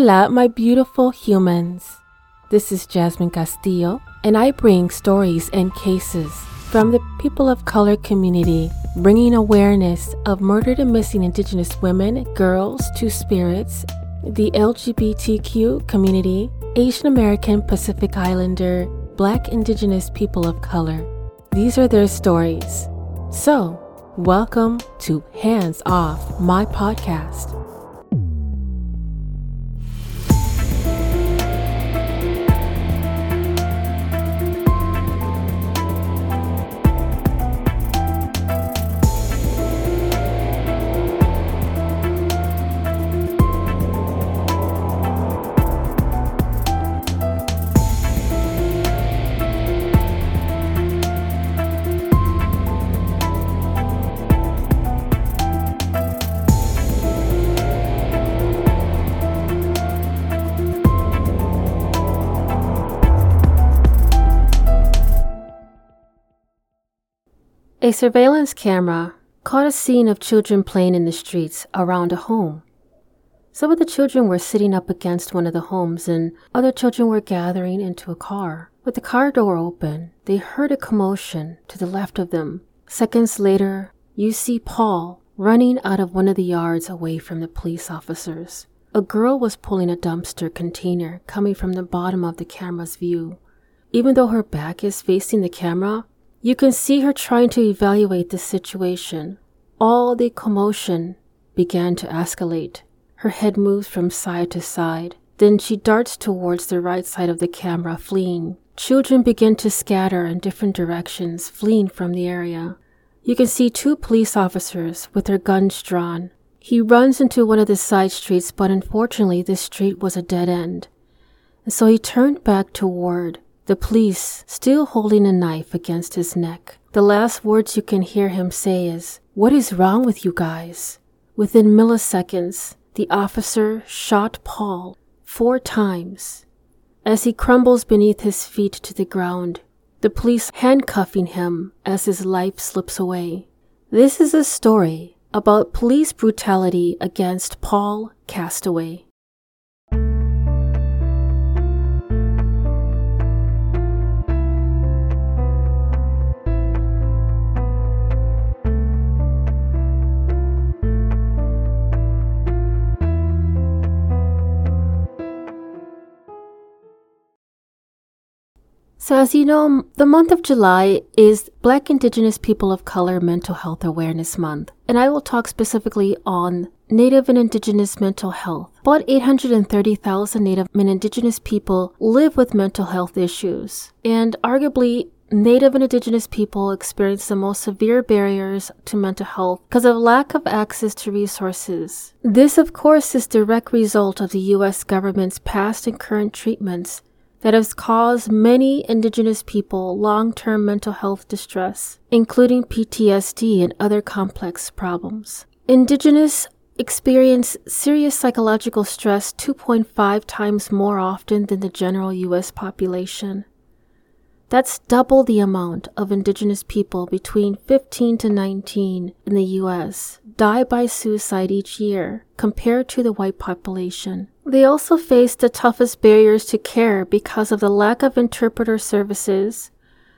Hola, my beautiful humans. This is Jasmine Castillo, and I bring stories and cases from the people of color community, bringing awareness of murdered and missing Indigenous women, girls, two spirits, the LGBTQ community, Asian American Pacific Islander, Black Indigenous people of color. These are their stories. So, welcome to Hands Off, my podcast. A surveillance camera caught a scene of children playing in the streets around a home. Some of the children were sitting up against one of the homes, and other children were gathering into a car. With the car door open, they heard a commotion to the left of them. Seconds later, you see Paul running out of one of the yards away from the police officers. A girl was pulling a dumpster container coming from the bottom of the camera's view. Even though her back is facing the camera, you can see her trying to evaluate the situation. All the commotion began to escalate. Her head moves from side to side. Then she darts towards the right side of the camera, fleeing. Children begin to scatter in different directions, fleeing from the area. You can see two police officers with their guns drawn. He runs into one of the side streets, but unfortunately, this street was a dead end. And so he turned back toward the police still holding a knife against his neck. The last words you can hear him say is, What is wrong with you guys? Within milliseconds, the officer shot Paul four times. As he crumbles beneath his feet to the ground, the police handcuffing him as his life slips away. This is a story about police brutality against Paul Castaway. So, as you know, the month of July is Black Indigenous People of Color Mental Health Awareness Month, and I will talk specifically on Native and Indigenous mental health. About 830,000 Native and Indigenous people live with mental health issues, and arguably, Native and Indigenous people experience the most severe barriers to mental health because of lack of access to resources. This, of course, is direct result of the U.S. government's past and current treatments that has caused many Indigenous people long term mental health distress, including PTSD and other complex problems. Indigenous experience serious psychological stress 2.5 times more often than the general US population. That's double the amount of indigenous people between 15 to 19 in the US die by suicide each year compared to the white population. They also face the toughest barriers to care because of the lack of interpreter services,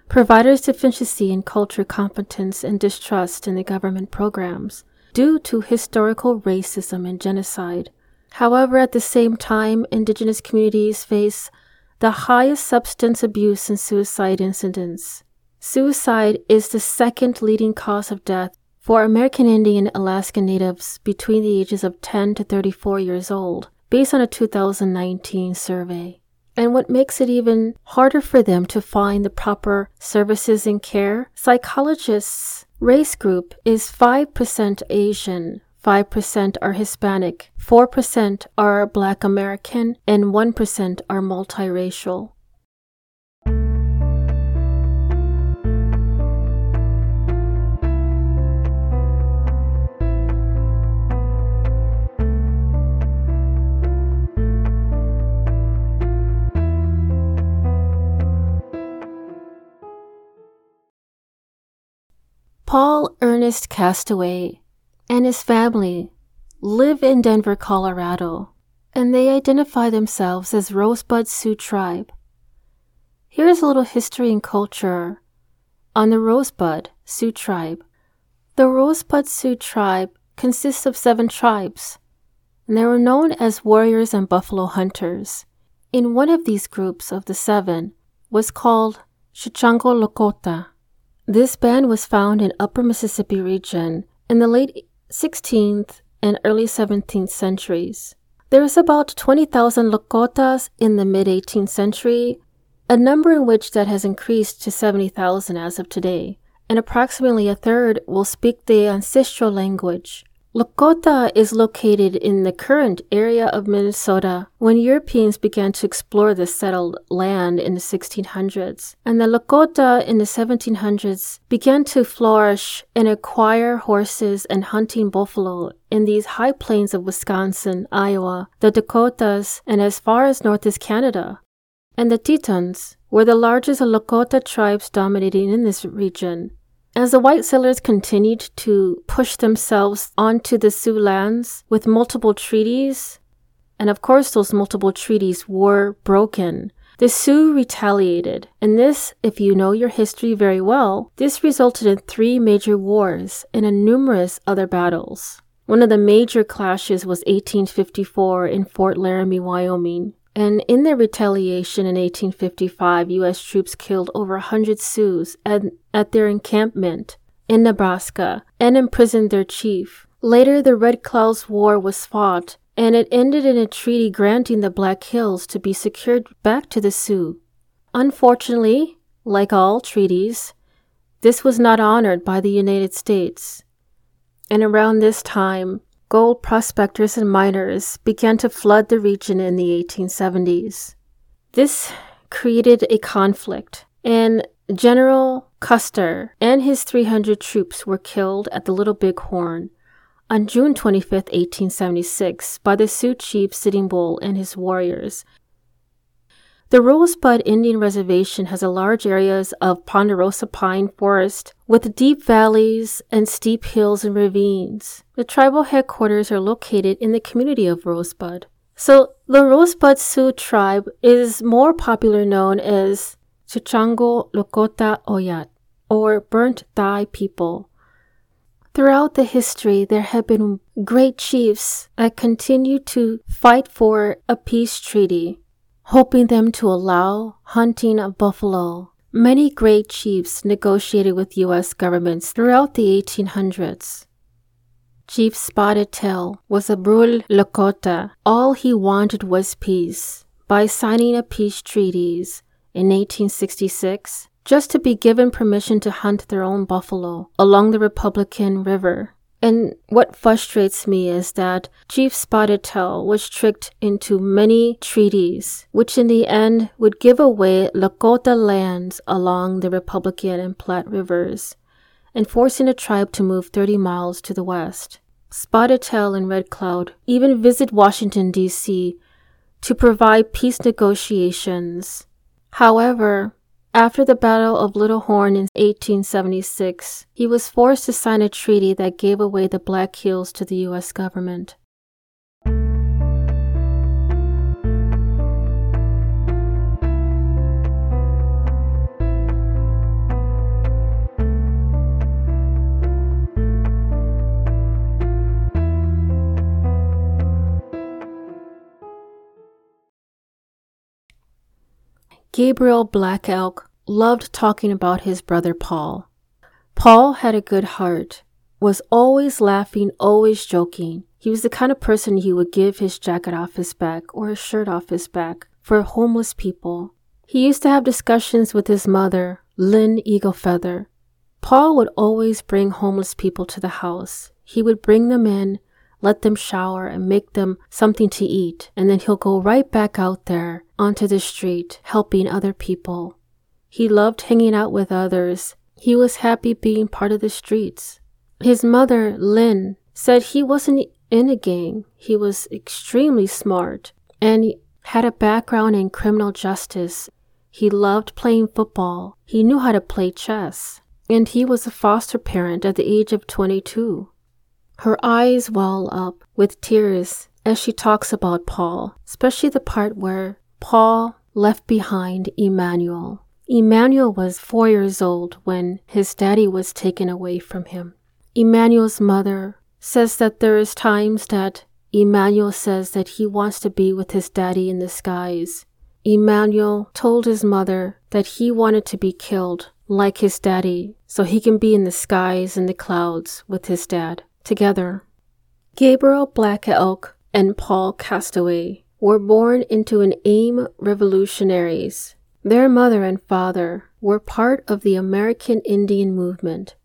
providers' deficiency in culture competence and distrust in the government programs due to historical racism and genocide. However, at the same time, indigenous communities face the highest substance abuse and suicide incidents. Suicide is the second leading cause of death for American Indian Alaskan Natives between the ages of 10 to 34 years old, based on a 2019 survey. And what makes it even harder for them to find the proper services and care, psychologists' race group is 5% Asian, 5% are Hispanic, 4% are Black American, and 1% are multiracial. Paul Ernest Castaway and his family live in Denver, Colorado. and they identify themselves as Rosebud Sioux Tribe. Here's a little history and culture on the Rosebud Sioux Tribe. The Rosebud Sioux Tribe consists of seven tribes, and they were known as warriors and buffalo hunters. In one of these groups of the seven was called Sicangu Lakota. This band was found in upper Mississippi region in the late 16th and early 17th centuries. There is about 20,000 Lakotas in the mid 18th century a number in which that has increased to 70,000 as of today, and approximately a third will speak the ancestral language. Lakota is located in the current area of Minnesota when Europeans began to explore this settled land in the 1600s, and the Lakota in the 1700s began to flourish and acquire horses and hunting buffalo in these high plains of Wisconsin, Iowa, the Dakotas, and as far as north as Canada and the Tetons were the largest Lakota tribes dominating in this region. As the white settlers continued to push themselves onto the Sioux lands with multiple treaties, and of course those multiple treaties were broken, the Sioux retaliated, and this, if you know your history very well, this resulted in three major wars and in numerous other battles. One of the major clashes was 1854 in Fort Laramie, Wyoming. And in their retaliation in 1855, U.S. troops killed over 100 Sioux at, at their encampment in Nebraska and imprisoned their chief. Later, the Red Cloud's War was fought, and it ended in a treaty granting the Black Hills to be secured back to the Sioux. Unfortunately, like all treaties, this was not honored by the United States. And around this time, gold prospectors and miners began to flood the region in the 1870s. This created a conflict, and General Custer and his 300 troops were killed at the Little Big Horn on June 25, 1876, by the Sioux chief Sitting Bull and his warriors the Rosebud Indian Reservation has a large areas of ponderosa pine forest with deep valleys and steep hills and ravines. The tribal headquarters are located in the community of Rosebud. So the Rosebud Sioux tribe is more popular known as Sicangu Lakota Oyat or Burnt Thigh people. Throughout the history, there have been great chiefs that continue to fight for a peace treaty hoping them to allow hunting of buffalo. Many great chiefs negotiated with U.S. governments throughout the 1800s. Chief Spotted Tail was a Brule Lakota. All he wanted was peace. By signing a peace treaties in 1866, just to be given permission to hunt their own buffalo along the Republican River. And what frustrates me is that Chief Spotted Tail was tricked into many treaties, which in the end would give away Lakota lands along the Republican and Platte rivers, and forcing the tribe to move 30 miles to the west. Spotted Tail and Red Cloud even visit Washington, D.C. to provide peace negotiations. However, after the Battle of Little Horn in 1876, he was forced to sign a treaty that gave away the Black Hills to the U.S. government. Gabriel Black Elk loved talking about his brother Paul. Paul had a good heart, was always laughing, always joking. He was the kind of person he would give his jacket off his back or his shirt off his back for homeless people. He used to have discussions with his mother, Lynne Eagle Feather. Paul would always bring homeless people to the house. He would bring them in, let them shower and make them something to eat, and then he'll go right back out there onto the street helping other people. He loved hanging out with others. He was happy being part of the streets. His mother, Lynne, said he wasn't in a gang. He was extremely smart and had a background in criminal justice. He loved playing football. He knew how to play chess. And he was a foster parent at the age of 22. Her eyes well up with tears as she talks about Paul, especially the part where Paul left behind Emmanuel. Emmanuel was four years old when his daddy was taken away from him. Emmanuel's mother says that there is times that Emmanuel says that he wants to be with his daddy in the skies. Emmanuel told his mother that he wanted to be killed like his daddy so he can be in the skies and the clouds with his dad together. Gabriel Black Elk and Paul Castaway were born into an AIM revolutionaries. Their mother and father were part of the American Indian movement,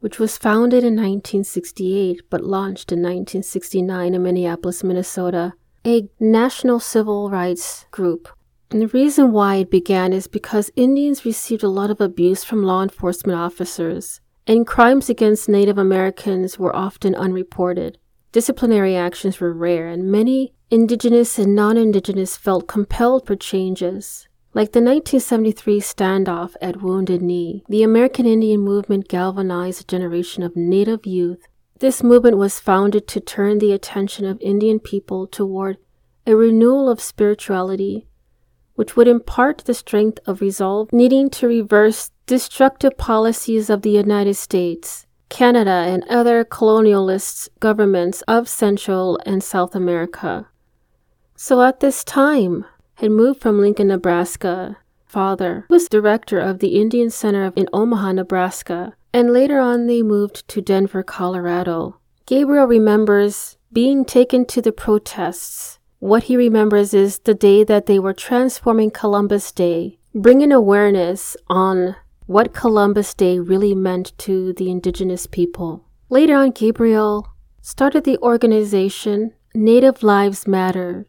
which was founded in 1968 but launched in 1969 in Minneapolis, Minnesota, a national civil rights group. And the reason why it began is because Indians received a lot of abuse from law enforcement officers, and crimes against Native Americans were often unreported. Disciplinary actions were rare, and many Indigenous and non Indigenous felt compelled for changes. Like the 1973 standoff at Wounded Knee, the American Indian movement galvanized a generation of Native youth. This movement was founded to turn the attention of Indian people toward a renewal of spirituality, which would impart the strength of resolve needing to reverse destructive policies of the United States Canada, and other colonialist governments of Central and South America. So at this time, had moved from Lincoln, Nebraska. Father was director of the Indian Center in Omaha, Nebraska, and later on they moved to Denver, Colorado. Gabriel remembers being taken to the protests. What he remembers is the day that they were transforming Columbus Day, bringing awareness on what Columbus Day really meant to the indigenous people. Later on, Gabriel started the organization Native Lives Matter.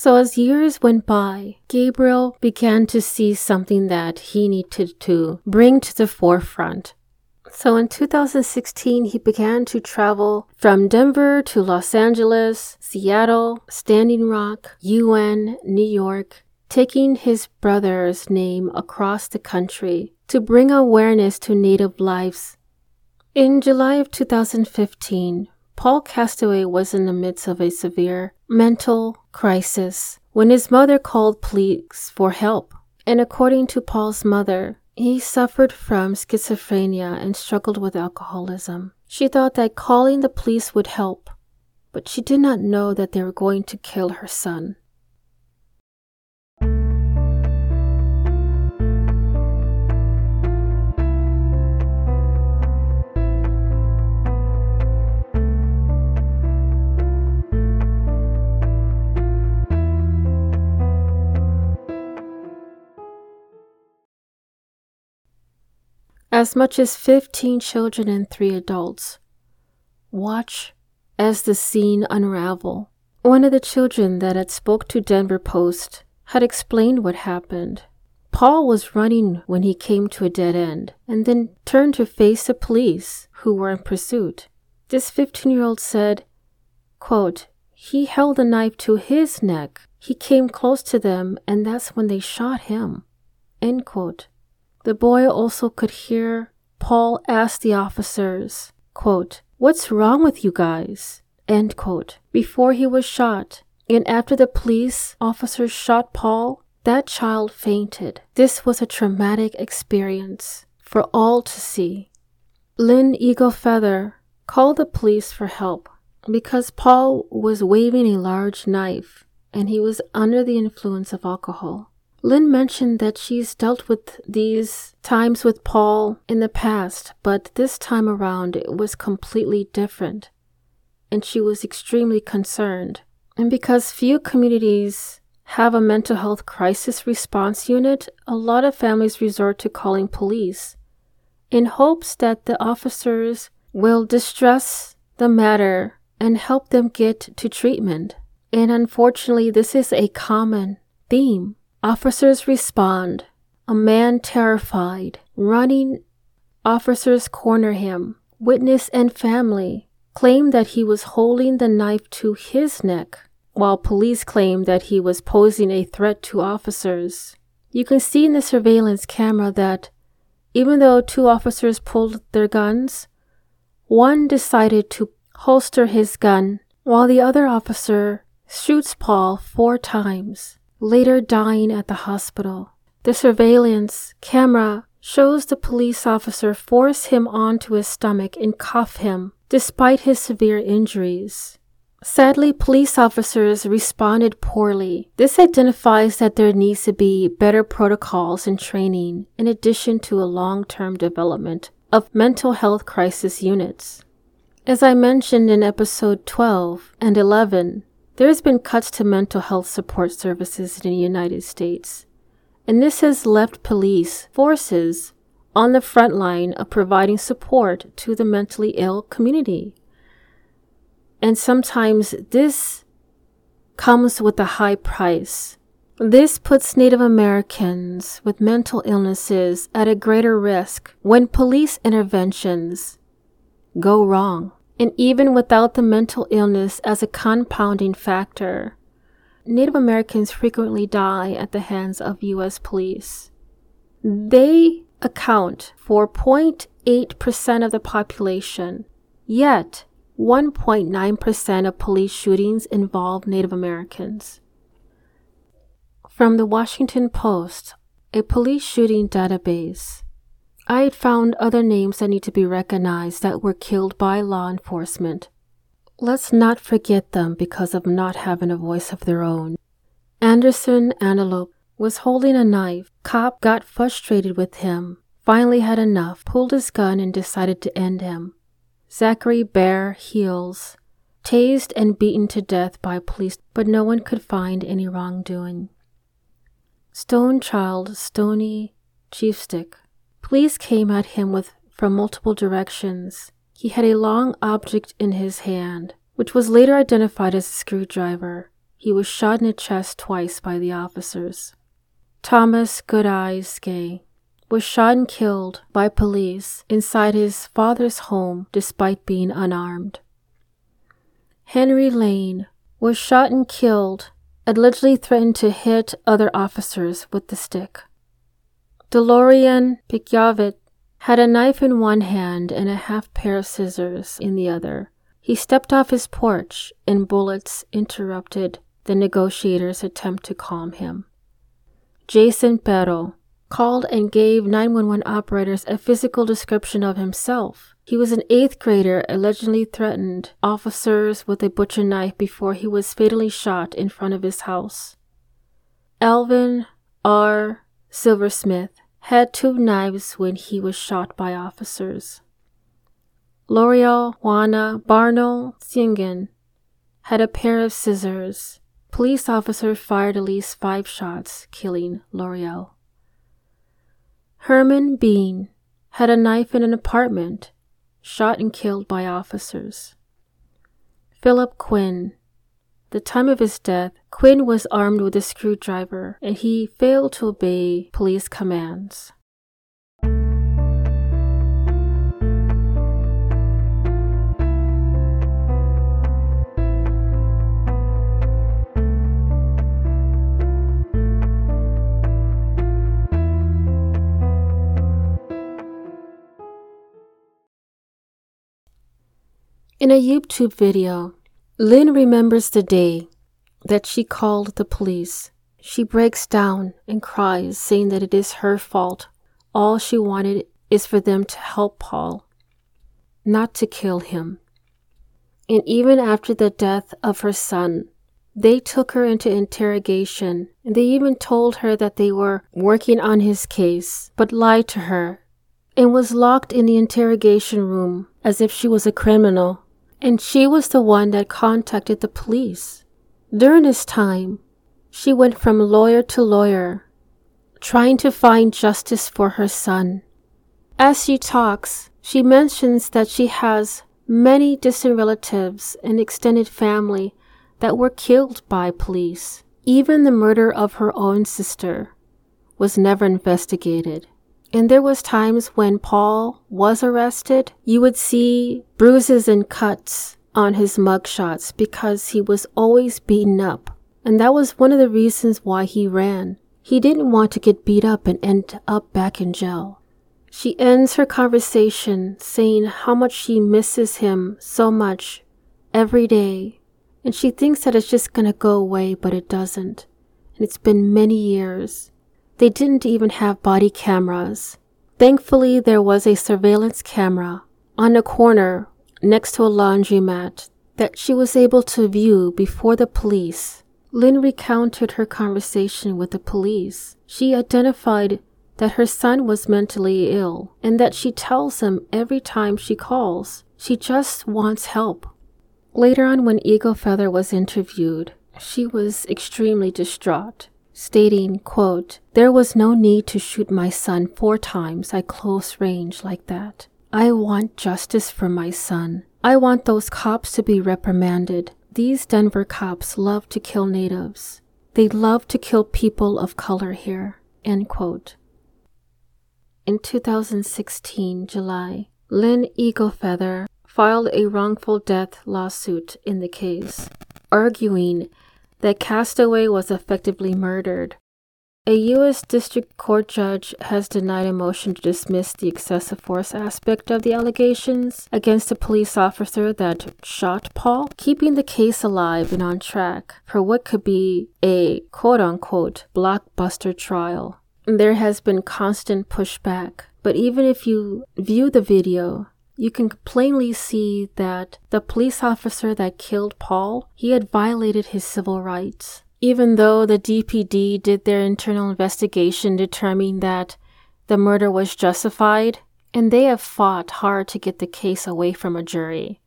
So, as years went by, Gabriel began to see something that he needed to bring to the forefront. So, in 2016, he began to travel from Denver to Los Angeles, Seattle, Standing Rock, UN, New York, taking his brother's name across the country to bring awareness to Native lives. In July of 2015, Paul Castaway was in the midst of a severe mental crisis when his mother called police for help. And according to Paul's mother, he suffered from schizophrenia and struggled with alcoholism. She thought that calling the police would help, but she did not know that they were going to kill her son. As much as 15 children and 3 adults. Watch as the scene unravel. One of the children that had spoke to Denver Post had explained what happened. Paul was running when he came to a dead end and then turned to face the police who were in pursuit. This 15 year old said, quote, He held a knife to his neck. He came close to them and that's when they shot him. End quote. The boy also could hear Paul ask the officers, quote, What's wrong with you guys? End quote. Before he was shot, and after the police officers shot Paul, that child fainted. This was a traumatic experience for all to see. Lynne Eagle Feather called the police for help because Paul was waving a large knife and he was under the influence of alcohol. Lynne mentioned that she's dealt with these times with Paul in the past, but this time around it was completely different. And she was extremely concerned. And because few communities have a mental health crisis response unit, a lot of families resort to calling police in hopes that the officers will distress the matter and help them get to treatment. And unfortunately, this is a common theme Officers respond. A man terrified, running. Officers corner him. Witness and family claim that he was holding the knife to his neck, while police claim that he was posing a threat to officers. You can see in the surveillance camera that even though two officers pulled their guns, one decided to holster his gun while the other officer shoots Paul four times, later dying at the hospital. The surveillance camera shows the police officer force him onto his stomach and cuff him despite his severe injuries. Sadly, police officers responded poorly. This identifies that there needs to be better protocols and training in addition to a long-term development of mental health crisis units. As I mentioned in episode 12 and 11, there has been cuts to mental health support services in the United States, and this has left police forces on the front line of providing support to the mentally ill community. And sometimes this comes with a high price. This puts Native Americans with mental illnesses at a greater risk when police interventions go wrong. And even without the mental illness as a compounding factor, Native Americans frequently die at the hands of U.S. police. They account for 0.8% of the population, yet 1.9% of police shootings involve Native Americans. From the Washington Post, a police shooting database, I had found other names that need to be recognized that were killed by law enforcement. Let's not forget them because of not having a voice of their own. Anderson Antelope was holding a knife. Cop got frustrated with him, finally had enough, pulled his gun, and decided to end him. Zachary Bear Heels, tased and beaten to death by police, but no one could find any wrongdoing. Stonechild Stoney Chiefstick. Police came at him with from multiple directions. He had a long object in his hand, which was later identified as a screwdriver. He was shot in the chest twice by the officers. Thomas Goodeyes Gay was shot and killed by police inside his father's home despite being unarmed. Henry Lane was shot and killed, allegedly threatened to hit other officers with the stick. DeLorean Pikyavit had a knife in one hand and a half pair of scissors in the other. He stepped off his porch and bullets interrupted the negotiator's attempt to calm him. Jason Pero called and gave 911 operators a physical description of himself. He was an eighth grader, allegedly threatened officers with a butcher knife before he was fatally shot in front of his house. Alvin R. Silversmith had two knives when he was shot by officers. Loreal Juana Barnell Tsingine had a pair of scissors. Police officer fired at least five shots, killing L'Oreal. Herman Bean had a knife in an apartment, shot and killed by officers. Philip Quinn. The time of his death, Quinn was armed with a screwdriver and he failed to obey police commands. In a YouTube video, Lynne remembers the day that she called the police. She breaks down and cries, saying that it is her fault. All she wanted is for them to help Paul, not to kill him. And even after the death of her son, they took her into interrogation and they even told her that they were working on his case, but lied to her and was locked in the interrogation room as if she was a criminal and she was the one that contacted the police. During this time, she went from lawyer to lawyer, trying to find justice for her son. As she talks, she mentions that she has many distant relatives and extended family that were killed by police. Even the murder of her own sister was never investigated. And there was times when Paul was arrested, you would see bruises and cuts on his mugshots because he was always beaten up. And that was one of the reasons why he ran. He didn't want to get beat up and end up back in jail. She ends her conversation saying how much she misses him so much every day And she thinks that it's just gonna go away, but it doesn't. And it's been many years. They didn't even have body cameras. Thankfully, there was a surveillance camera on a corner next to a laundromat that she was able to view before the police. Lynne recounted her conversation with the police. She identified that her son was mentally ill and that she tells him every time she calls she just wants help. Later on, when Eagle Feather was interviewed, she was extremely distraught, stating, quote, There was no need to shoot my son four times at close range like that. I want justice for my son. I want those cops to be reprimanded. These Denver cops love to kill natives. They love to kill people of color here. End quote. In 2016, July, Lynn Eaglefeather filed a wrongful death lawsuit in the case, arguing that Castaway was effectively murdered. A U.S. District Court judge has denied a motion to dismiss the excessive force aspect of the allegations against a police officer that shot Paul, keeping the case alive and on track for what could be a quote unquote blockbuster trial. There has been constant pushback, but even if you view the video, you can plainly see that the police officer that killed Paul, he had violated his civil rights. Even though the DPD did their internal investigation determining that the murder was justified, and they have fought hard to get the case away from a jury.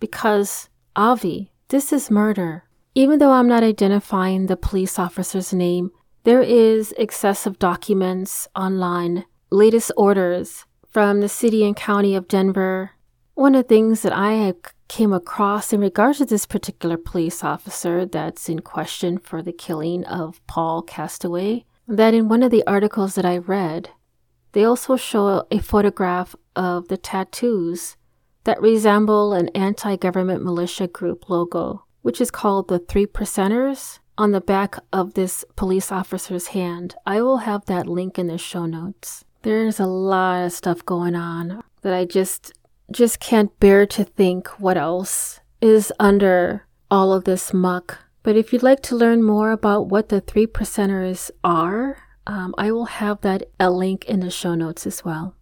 Because, Avi, this is murder. Even though I'm not identifying the police officer's name, there is excessive documents online, latest orders from the city and county of Denver. One of the things that I came across in regards to this particular police officer that's in question for the killing of Paul Castaway, that in one of the articles that I read, they also show a photograph of the tattoos that resemble an anti government militia group logo, which is called the Three Percenters on the back of this police officer's hand. I will have that link in the show notes. There's a lot of stuff going on that I just just can't bear to think what else is under all of this muck. But if you'd like to learn more about what the three percenters are, um, I will have that a link in the show notes as well.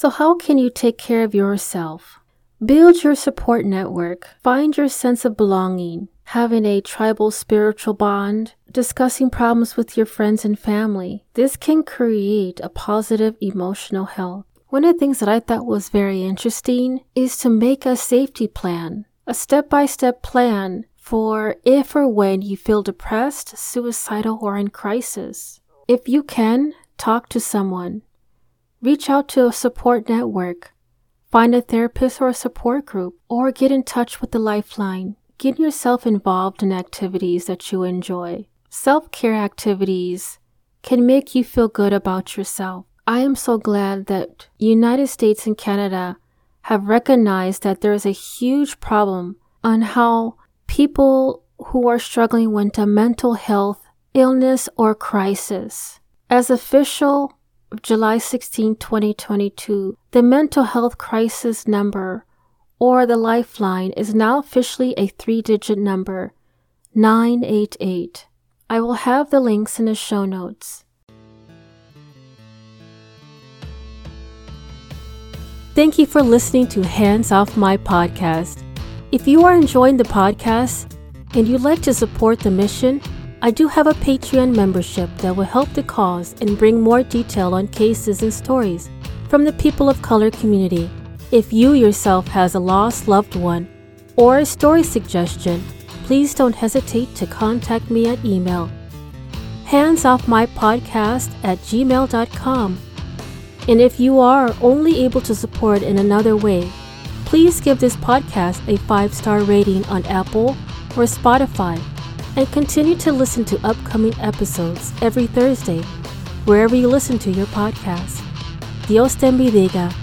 So, how can you take care of yourself? Build your support network, find your sense of belonging, having a tribal spiritual bond, discussing problems with your friends and family. This can create a positive emotional health. One of the things that I thought was very interesting is to make a safety plan, a step by step plan for if or when you feel depressed, suicidal, or in crisis. If you can, talk to someone. Reach out to a support network. Find a therapist or a support group, or get in touch with the Lifeline. Get yourself involved in activities that you enjoy. Self care activities can make you feel good about yourself. I am so glad that United States and Canada have recognized that there is a huge problem on how people who are struggling with a mental health illness or crisis. As official July 16, 2022, the mental health crisis number or the lifeline is now officially a three digit number 988. I will have the links in the show notes. Thank you for listening to Hands Off My podcast. If you are enjoying the podcast and you'd like to support the mission, I do have a Patreon membership that will help the cause and bring more detail on cases and stories from the people of color community. If you yourself has a lost loved one or a story suggestion, please don't hesitate to contact me at email handsoffmypodcast at gmail.com. And if you are only able to support in another way, please give this podcast a five star rating on Apple or Spotify and continue to listen to upcoming episodes every Thursday, wherever you listen to your podcast. Dios te bendiga.